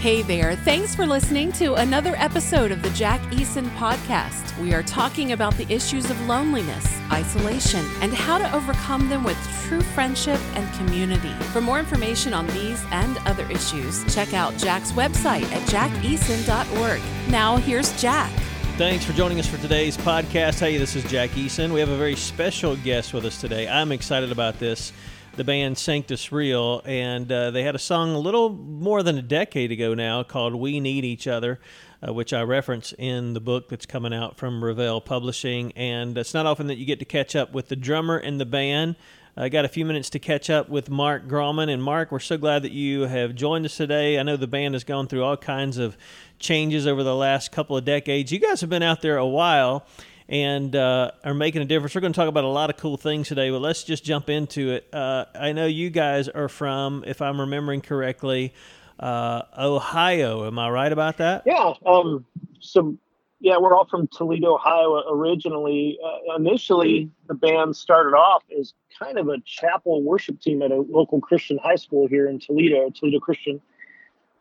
Hey there. Thanks for listening to another episode of the Jack Eason podcast. We are talking about the issues of loneliness, isolation, and how to overcome them with true friendship and community. For more information on these and other issues, check out Jack's website at jackeason.org. Now, here's Jack. Thanks for joining us for today's podcast. Hey, this is Jack Eason. We have a very special guest with us today. I'm excited about this the band Sanctus Real, and uh, they had a song a little more than a decade ago now called "We Need Each Other," uh, which I reference in the book that's coming out from Revell Publishing. And it's not often that you get to catch up with the drummer and the band. I got a few minutes to catch up with Mark Graalman. And Mark, we're so glad that you have joined us today. I know the band has gone through all kinds of changes over the last couple of decades. You guys have been out there a while and uh, are making a difference. We're going to talk about a lot of cool things today, but let's just jump into it. Uh, I know you guys are from, if I'm remembering correctly, uh, Ohio. Am I right about that? Yeah. Um, so, yeah, we're all from Toledo, Ohio originally. Uh, initially, the band started off as kind of a chapel worship team at a local Christian high school here in Toledo, Toledo Christian.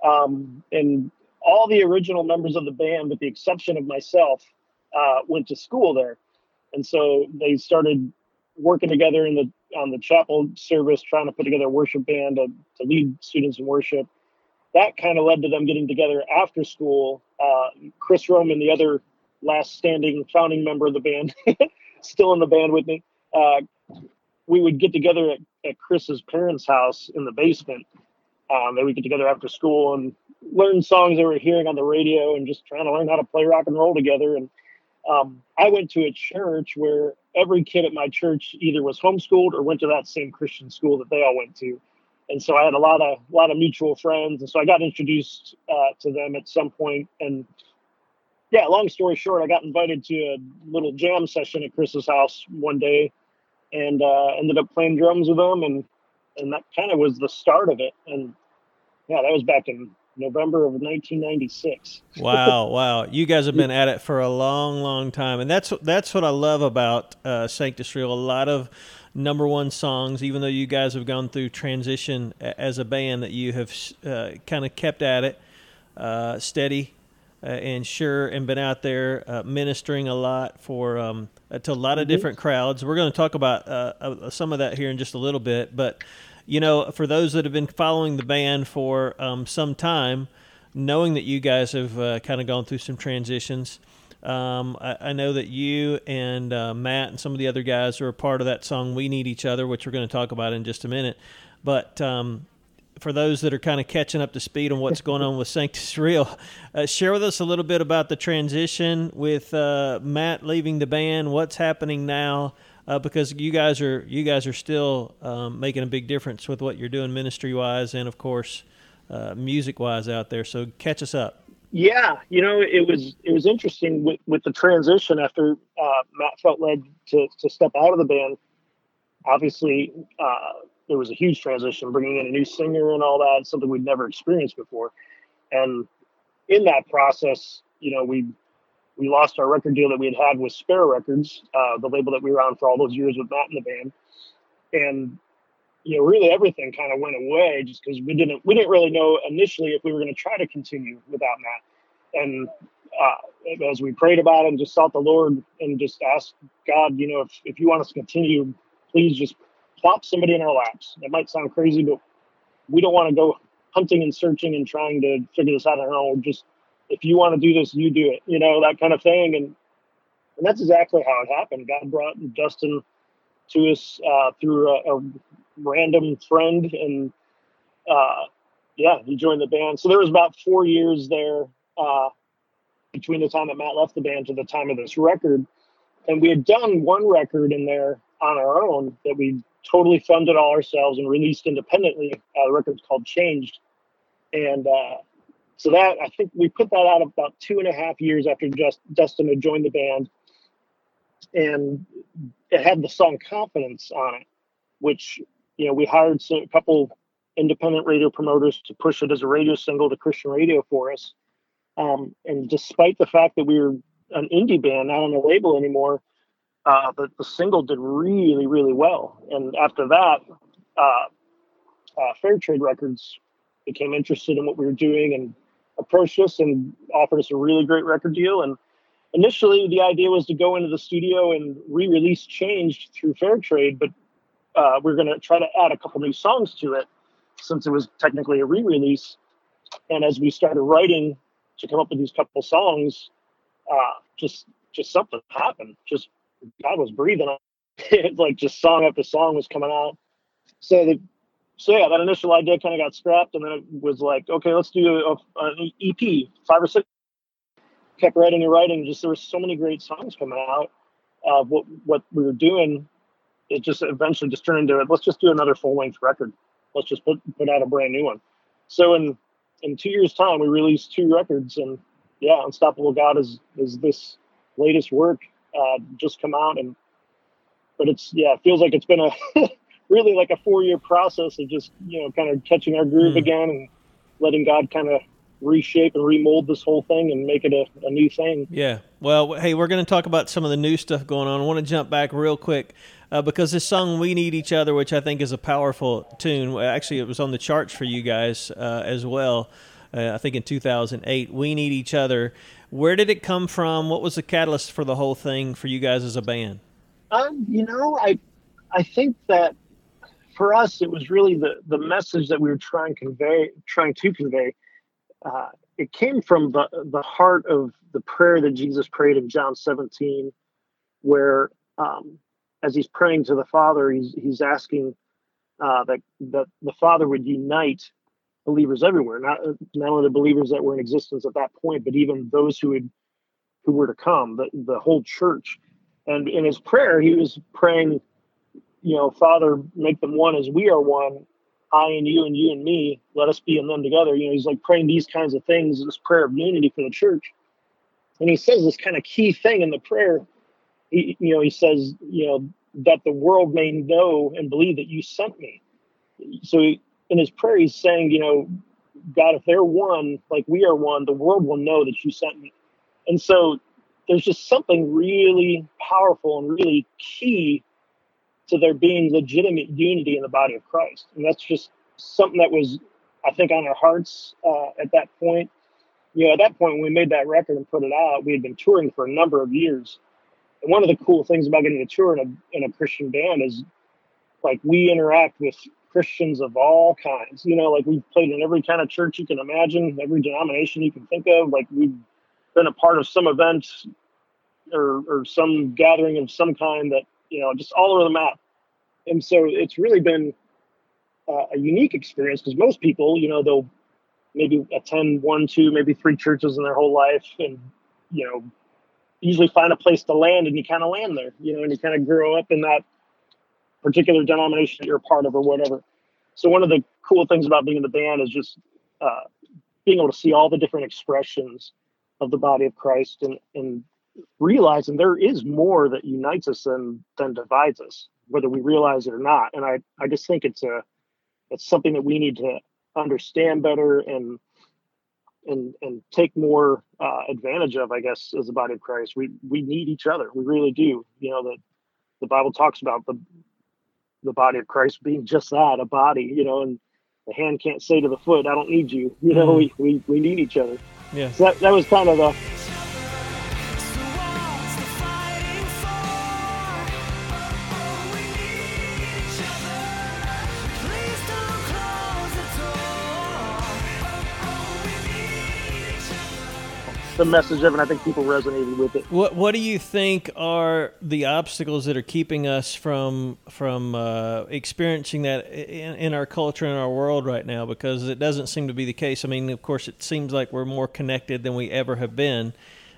Um, and all the original members of the band, with the exception of myself, uh, went to school there, and so they started working together in the on the chapel service, trying to put together a worship band to, to lead students in worship. That kind of led to them getting together after school. Uh, Chris Rohman, the other last standing founding member of the band, still in the band with me. Uh, we would get together at, at, Chris's parents' house in the basement. Um, they would get together after school and learn songs they were hearing on the radio and just trying to learn how to play rock and roll together. And um, I went to a church where every kid at my church either was homeschooled or went to that same Christian school that they all went to, and so I had a lot of a lot of mutual friends, and so I got introduced uh, to them at some point. And yeah, long story short, I got invited to a little jam session at Chris's house one day, and uh, ended up playing drums with them, and and that kind of was the start of it. And yeah, that was back in November of 1996. wow, wow! You guys have been at it for a long, long time, and that's that's what I love about uh, Sanctus Real. A lot of number one songs, even though you guys have gone through transition as a band, that you have uh, kind of kept at it, uh, steady uh, and sure, and been out there uh, ministering a lot for um, to a lot of mm-hmm. different crowds. We're going to talk about uh, some of that here in just a little bit, but you know, for those that have been following the band for um, some time, knowing that you guys have uh, kind of gone through some transitions, um, I, I, know that you and uh, Matt and some of the other guys are a part of that song "We Need Each Other," which we're going to talk about in just a minute. But um, for those that are kind of catching up to speed on what's going on with Sanctus Real, uh, share with us a little bit about the transition with uh, Matt leaving the band. What's happening now? Uh, because you guys are you guys are still um, making a big difference with what you're doing ministry wise and of course uh, music wise out there. So catch us up. Yeah, you know it was it was interesting with with the transition after uh, Matt felt led to to step out of the band. Obviously, uh, there was a huge transition, bringing in a new singer and all that, something we'd never experienced before. And in that process, you know, we we lost our record deal that we had had with Sparrow Records, uh, the label that we were on for all those years with Matt in the band, and you know, really everything kind of went away just because we didn't we didn't really know initially if we were going to try to continue without Matt. And uh, as we prayed about it and just sought the Lord and just asked God, you know, if if you want us to continue, please just plop somebody in our laps. It might sound crazy, but we don't want to go hunting and searching and trying to figure this out on our own. Just if you want to do this, you do it, you know, that kind of thing. And and that's exactly how it happened. God brought Dustin to us uh, through a, a, random friend, and uh, yeah, he joined the band. So there was about four years there uh, between the time that Matt left the band to the time of this record, and we had done one record in there on our own that we totally funded all ourselves and released independently. Uh, the record's called Changed, and uh, so that I think we put that out about two and a half years after just Dustin had joined the band, and it had the song "Confidence" on it, which you know we hired a couple independent radio promoters to push it as a radio single to Christian radio for us. Um, and despite the fact that we were an indie band, not on the label anymore, uh, the, the single did really, really well. And after that, uh, uh, Fair Trade Records became interested in what we were doing and approached us and offered us a really great record deal. And initially, the idea was to go into the studio and re-release "Changed" through Fair Trade, but uh, we are going to try to add a couple new songs to it since it was technically a re-release. And as we started writing to come up with these couple songs, uh, just just something happened. Just God was breathing on. It like just song after song was coming out. So the so yeah, that initial idea kind of got scrapped, and then it was like, okay, let's do an EP, five or six. Kept writing and writing. Just there were so many great songs coming out of what what we were doing. It just eventually just turned into it. Let's just do another full length record. Let's just put put out a brand new one. So in in two years' time, we released two records, and yeah, Unstoppable God is is this latest work uh, just come out, and but it's yeah, it feels like it's been a really like a four year process of just you know kind of catching our groove mm. again and letting God kind of reshape and remold this whole thing and make it a, a new thing. Yeah. Well, hey, we're going to talk about some of the new stuff going on. I want to jump back real quick uh, because this song "We Need Each Other," which I think is a powerful tune, actually it was on the charts for you guys uh, as well. Uh, I think in 2008, "We Need Each Other." Where did it come from? What was the catalyst for the whole thing for you guys as a band? Um, you know, I I think that for us, it was really the the message that we were trying convey, trying to convey. Uh, it came from the the heart of the prayer that Jesus prayed in John 17, where um, as he's praying to the Father, he's he's asking uh, that that the Father would unite believers everywhere, not not only the believers that were in existence at that point, but even those who would who were to come, the the whole church. And in his prayer, he was praying you know, Father, make them one as we are one. I and you and you and me, let us be in them together. You know, he's like praying these kinds of things, this prayer of unity for the church. And he says this kind of key thing in the prayer. He, you know, he says, you know, that the world may know and believe that you sent me. So he, in his prayer, he's saying, you know, God, if they're one, like we are one, the world will know that you sent me. And so there's just something really powerful and really key to there being legitimate unity in the body of Christ. And that's just something that was, I think, on our hearts uh, at that point. You know, at that point, when we made that record and put it out, we had been touring for a number of years. And one of the cool things about getting to tour in a, in a Christian band is like we interact with Christians of all kinds. You know, like we've played in every kind of church you can imagine, every denomination you can think of. Like we've been a part of some event or, or some gathering of some kind that you know, just all over the map. And so it's really been uh, a unique experience because most people, you know, they'll maybe attend one, two, maybe three churches in their whole life and, you know, usually find a place to land and you kind of land there, you know, and you kind of grow up in that particular denomination that you're a part of or whatever. So one of the cool things about being in the band is just uh, being able to see all the different expressions of the body of Christ and, and realizing there is more that unites us than than divides us, whether we realize it or not. And I I just think it's a it's something that we need to understand better and and and take more uh, advantage of, I guess, as the body of Christ. We we need each other. We really do. You know that the Bible talks about the the body of Christ being just that, a body. You know, and the hand can't say to the foot, "I don't need you." You know, mm. we, we we need each other. Yeah. So that that was kind of the the message of it. I think people resonated with it. What What do you think are the obstacles that are keeping us from from uh, experiencing that in, in, our culture and our world right now? Because it doesn't seem to be the case. I mean, of course, it seems like we're more connected than we ever have been,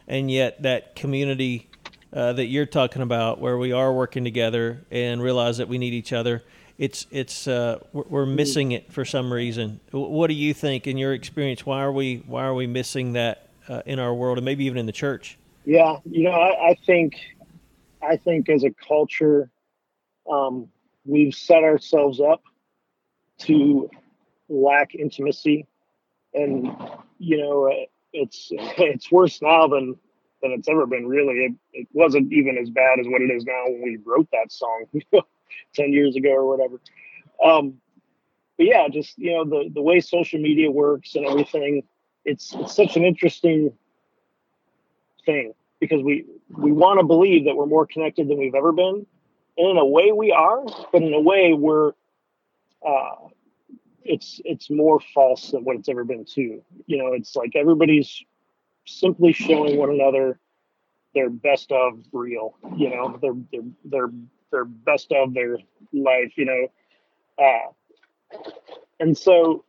and yet that community. Uh, that you're talking about, where we are working together and realize that we need each other, it's it's uh, we're missing it for some reason. What do you think, in your experience? Why are we why are we missing that uh, in our world and maybe even in the church? Yeah, you know, I, I think, I think as a culture, um, we've set ourselves up to lack intimacy, and you know, it's it's worse now than than it's ever been. Really, it, it wasn't even as bad as what it is now when we wrote that song ten years ago or whatever. Um, but yeah, just you know the the way social media works and everything it's it's such an interesting thing because we we want to believe that we're more connected than we've ever been, and in a way we are, but in a way we're uh, it's it's more false than what it's ever been too. You know, it's like everybody's simply showing one another their best of real. You know, their their their their best of their life. You know, uh, and so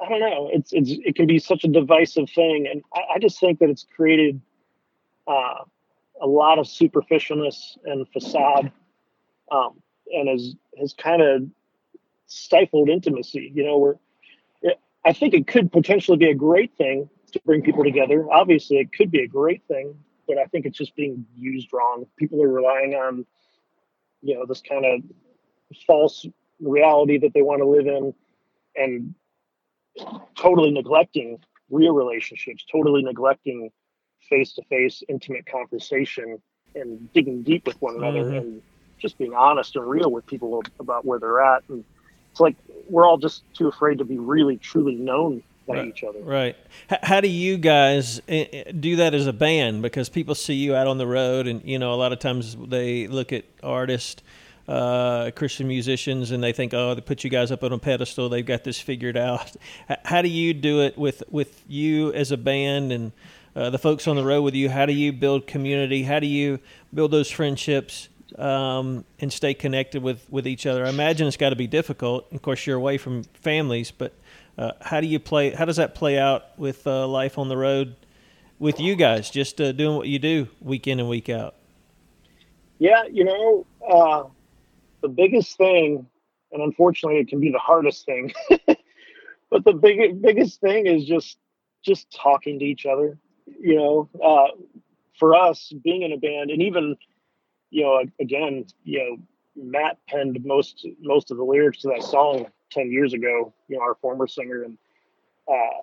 I don't know. It's it's it can be such a divisive thing, and I, I just think that it's created uh, a lot of superficialness and facade, um, and has has kind of stifled intimacy. You know, where I think it could potentially be a great thing to bring people together. Obviously, it could be a great thing, but I think it's just being used wrong. People are relying on, you know, this kind of false reality that they want to live in, and totally neglecting real relationships, totally neglecting face-to-face intimate conversation and digging deep with one another mm-hmm. and just being honest and real with people about where they're at and it's like we're all just too afraid to be really truly known by right, each other. Right. How do you guys eh, eh, do that as a band? Because people see you out on the road, and you know a lot of times they look at artists. Uh, Christian musicians, and they think, oh, they put you guys up on a pedestal. They've got this figured out. How do you do it with with you as a band and uh, the folks on the road with you? How do you build community? How do you build those friendships? um, and stay connected with, with each other. I imagine it's got to be difficult. Of course, you're away from families, but uh, how do you play? How does that play out with uh, life on the road with you guys? Just uh, doing what you do week in and week out. Yeah, you know, uh, the biggest thing, and unfortunately, it can be the hardest thing. but the big, biggest thing is just just talking to each other. You know, uh, for us being in a band, and even you know, again, you know, Matt penned most most of the lyrics to that song ten years ago. You know, our former singer, and uh,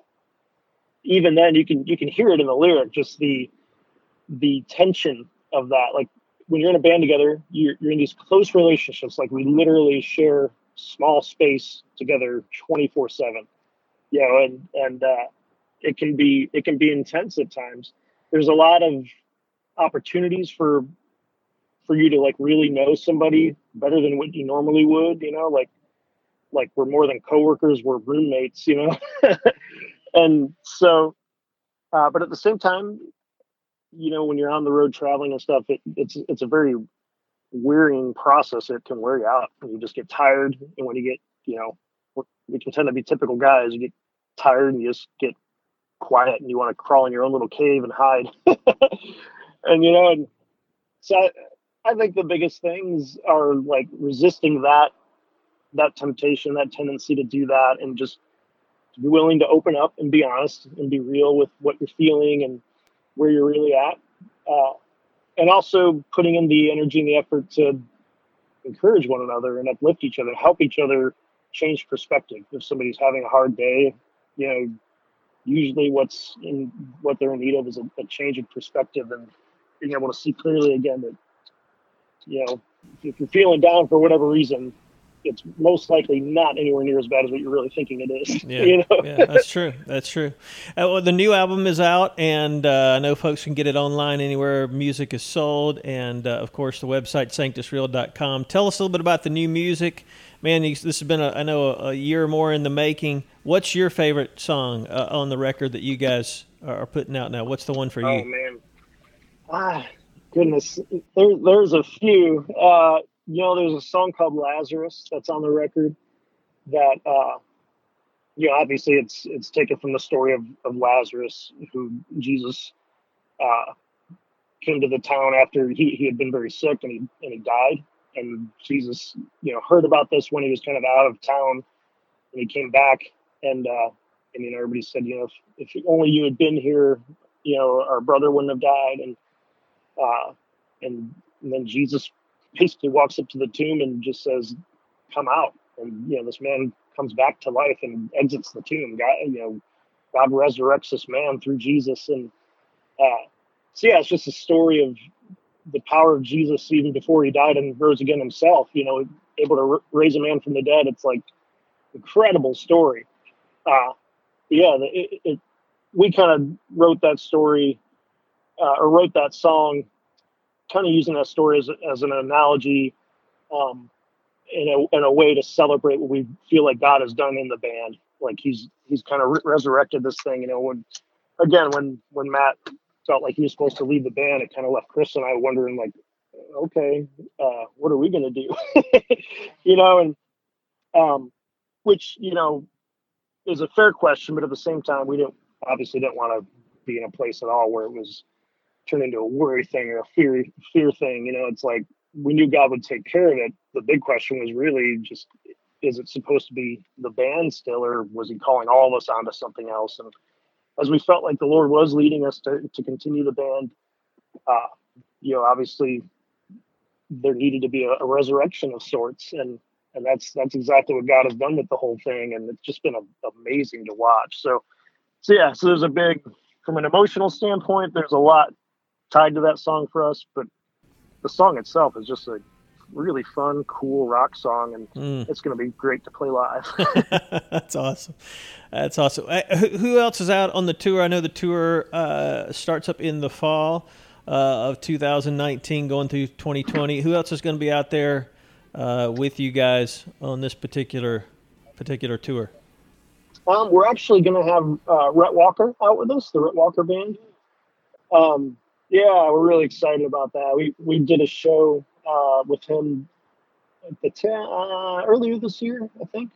even then, you can you can hear it in the lyric, just the the tension of that. Like when you're in a band together, you're you're in these close relationships. Like we literally share small space together, twenty four seven. You know, and and uh, it can be it can be intense at times. There's a lot of opportunities for for you to like really know somebody better than what you normally would, you know, like like we're more than coworkers, we're roommates, you know. and so uh, but at the same time, you know, when you're on the road traveling and stuff, it, it's it's a very wearying process. It can wear you out, you just get tired. And when you get, you know, we can tend to be typical guys. You get tired, and you just get quiet, and you want to crawl in your own little cave and hide. and you know, and so I, I think the biggest things are like resisting that that temptation, that tendency to do that, and just be willing to open up and be honest and be real with what you're feeling and where you're really at, uh, and also putting in the energy and the effort to encourage one another and uplift each other, help each other change perspective. If somebody's having a hard day, you know, usually what's in what they're in need of is a, a change of perspective and being able to see clearly again that you know, if you're feeling down for whatever reason, it's most likely not anywhere near as bad as what you're really thinking it is. Yeah, you know? yeah that's true. That's true. Uh, well, the new album is out, and uh, I know folks can get it online anywhere music is sold, and uh, of course the website sanctusreal.com. Tell us a little bit about the new music, man. This has been a, I know a, a year or more in the making. What's your favorite song uh, on the record that you guys are putting out now? What's the one for oh, you? Oh man, ah, goodness, there, there's a few. You know, there's a song called Lazarus that's on the record that, uh, you know, obviously it's it's taken from the story of, of Lazarus, who Jesus uh, came to the town after he, he had been very sick and he and he died. And Jesus, you know, heard about this when he was kind of out of town, and he came back and uh, and you know everybody said, you know, if, if only you had been here, you know, our brother wouldn't have died. And uh, and, and then Jesus basically walks up to the tomb and just says, "Come out." And you know, this man comes back to life and exits the tomb. God, you know, God resurrects this man through Jesus, and uh, so yeah, it's just a story of the power of Jesus even before he died and rose again himself. You know, able to r- raise a man from the dead. It's like incredible story. Uh, yeah, it, it, we kind of wrote that story uh, or wrote that song, kind of using that story as, as an analogy, um, in a in a way to celebrate what we feel like God has done in the band. Like he's he's kind of re- resurrected this thing. You know, when again when when Matt felt like he was supposed to leave the band, it kind of left Chris and I wondering like, okay, uh, what are we gonna do? you know, and um, which you know is a fair question, but at the same time, we didn't obviously didn't want to be in a place at all where it was turned into a worry thing or a fear fear thing. You know, it's like we knew God would take care of it. The big question was really just is it supposed to be the band still, or was he calling all of us onto something else? And as we felt like the Lord was leading us to, to continue the band, uh, you know, obviously there needed to be a, a, resurrection of sorts, and and that's that's exactly what God has done with the whole thing, and it's just been a, amazing to watch. So, so yeah, so there's a big, from an emotional standpoint, there's a lot tied to that song for us, but the song itself is just a really fun, cool rock song, and mm. it's going to be great to play live. That's awesome. That's awesome. Uh, who else is out on the tour? I know the tour uh, starts up in the fall uh, of 2019, going through 2020. Who else is going to be out there uh, with you guys on this particular particular tour? Um, we're actually going to have uh, Rhett Walker out with us, the Rhett Walker Band. Um, yeah, we're really excited about that. We we did a show uh, with him at the ta- uh, earlier this year, I think,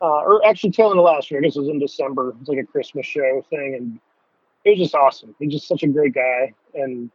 uh, or actually tail end of last year. I guess it was in December. It's like a Christmas show thing, and it was just awesome. He's just such a great guy, and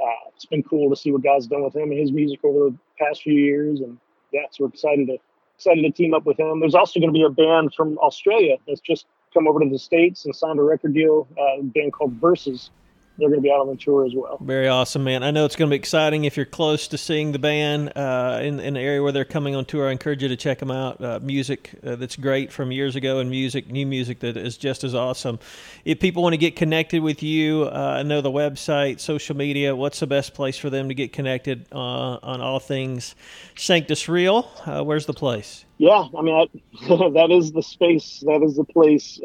uh, it's been cool to see what God's done with him and his music over the past few years. And yeah, so we're excited to excited to team up with him. There's also going to be a band from Australia that's just come over to the states and signed a record deal. Uh, a band called Verses they're going to be out on the tour as well. Very awesome, man. I know it's going to be exciting if you're close to seeing the band uh, in, in the area where they're coming on tour. I encourage you to check them out. Uh, music uh, that's great from years ago, and music, new music that is just as awesome. If people want to get connected with you, uh, I know the website, social media. What's the best place for them to get connected uh, on all things Sanctus Real? Uh, where's the place? Yeah, I mean that is the space. That is the place.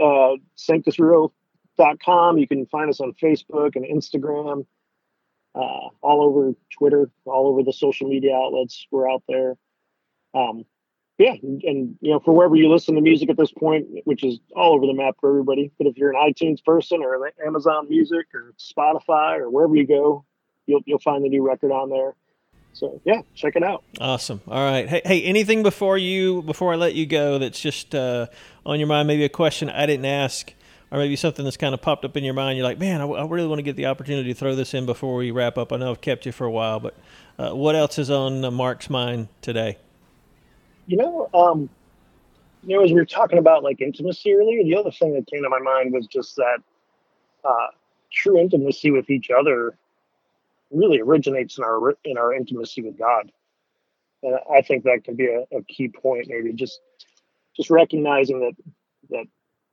Sanctus Real com. You can find us on Facebook and Instagram, uh, all over Twitter, all over the social media outlets. We're out there. Um, yeah, and, and, you know, for wherever you listen to music at this point, which is all over the map for everybody. But if you're an iTunes person or Amazon Music or Spotify or wherever you go, you'll you'll find the new record on there. So yeah, check it out. Awesome. All right. Hey, hey, anything before you before I let you go that's just uh, on your mind? Maybe a question I didn't ask or maybe something that's kind of popped up in your mind. You're like, man, I, I really want to get the opportunity to throw this in before we wrap up. I know I've kept you for a while, but uh, what else is on uh, Mark's mind today? You know, um, you know, as we were talking about like intimacy earlier, the other thing that came to my mind was just that uh, true intimacy with each other really originates in our in our intimacy with God, and I think that can be a, a key point. Maybe just just recognizing that that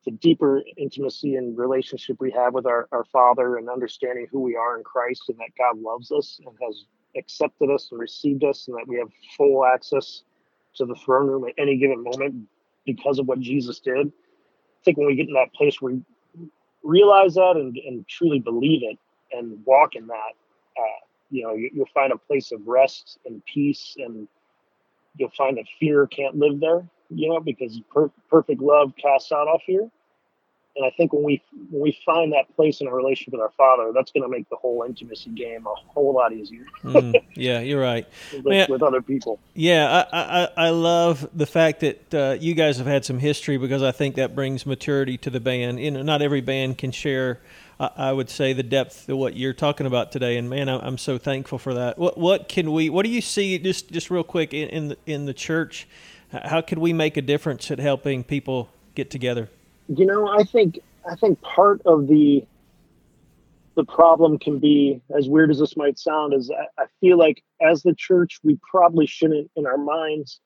the deeper intimacy and relationship we have with our, our Father and understanding who we are in Christ and that God loves us and has accepted us and received us and that we have full access to the throne room at any given moment because of what Jesus did. I think when we get in that place where we realize that and, and truly believe it and walk in that, uh, you know, you, will find a place of rest and peace and you'll find that fear can't live there, you know, because per- perfect love casts out all fear. And I think when we when we find that place in a relationship with our Father, that's going to make the whole intimacy game a whole lot easier. mm, yeah, you're right. with, Man, with, other people. Yeah, I, I, I love the fact that uh, you guys have had some history because I think that brings maturity to the band. You know, not every band can share. I would say the depth of what you're talking about today, and man, I'm so thankful for that. What what can we? What do you see? Just just real quick in in the, in the church, how could we make a difference at helping people get together? You know, I think I think part of the the problem can be, as weird as this might sound, is I, I feel like as the church, we probably shouldn't, in our minds,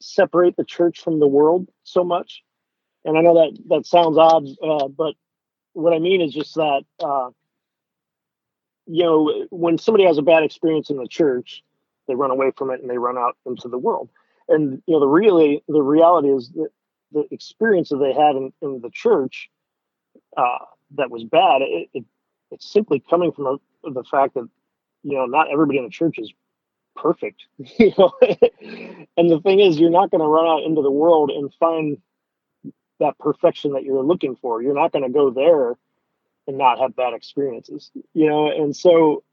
separate the church from the world so much. And I know that that sounds odd, uh, but what I mean is just that uh, you know when somebody has a bad experience in the church, they run away from it and they run out into the world. And you know the really the reality is that the experience that they had in, in the church uh, that was bad, it, it, it's simply coming from a, the fact that you know not everybody in the church is perfect. you know, and the thing is, you're not going to run out into the world and find that perfection that you're looking for. You're not going to go there and not have bad experiences. You know, and so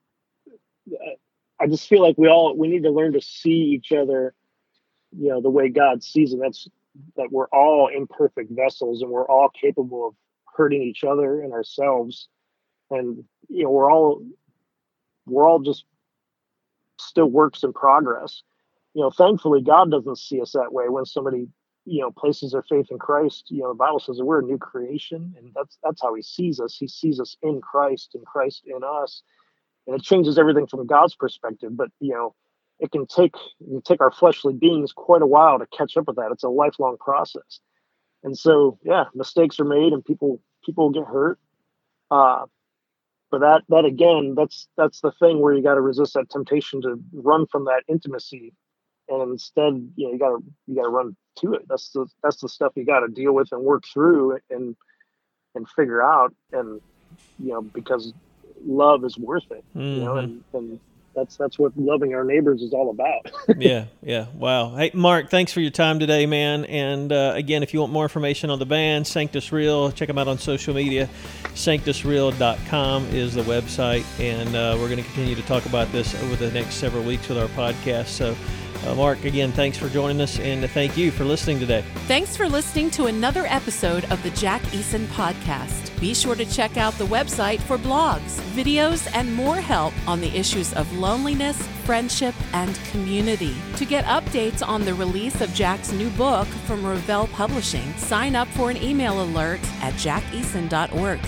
I just feel like we all we need to learn to see each other, you know, the way God sees, them. that's that we're all imperfect vessels, and we're all capable of hurting each other and ourselves, and you know, we're all we're all just still works in progress. You know, thankfully, God doesn't see us that way. When somebody you know places their faith in Christ, you know, the Bible says that we're a new creation, and that's that's how He sees us. He sees us in Christ, and Christ in us and it changes everything from God's perspective. But you know, it can take it can take our fleshly beings quite a while to catch up with that. It's a lifelong process, and so yeah, mistakes are made and people people get hurt. Uh, but that that again, that's that's the thing where you got to resist that temptation to run from that intimacy, and instead, you know, you got to you got to run to it. That's the that's the stuff you got to deal with and work through and and figure out. And you know, because love is worth it. Mm-hmm. You know, mm-hmm. and, and that's that's what loving our neighbors is all about. yeah, yeah. Wow. Hey, Mark, thanks for your time today, man. And uh, again, if you want more information on the band, Sanctus Real, check them out on social media. SanctusReal.com is the website, and uh, we're going to continue to talk about this over the next several weeks with our podcast. So. Uh, Mark, again, thanks for joining us and thank you for listening today. Thanks for listening to another episode of the Jack Eason Podcast. Be sure to check out the website for blogs, videos, and more help on the issues of loneliness, friendship, and community. To get updates on the release of Jack's new book from Revell Publishing, sign up for an email alert at jackeason.org.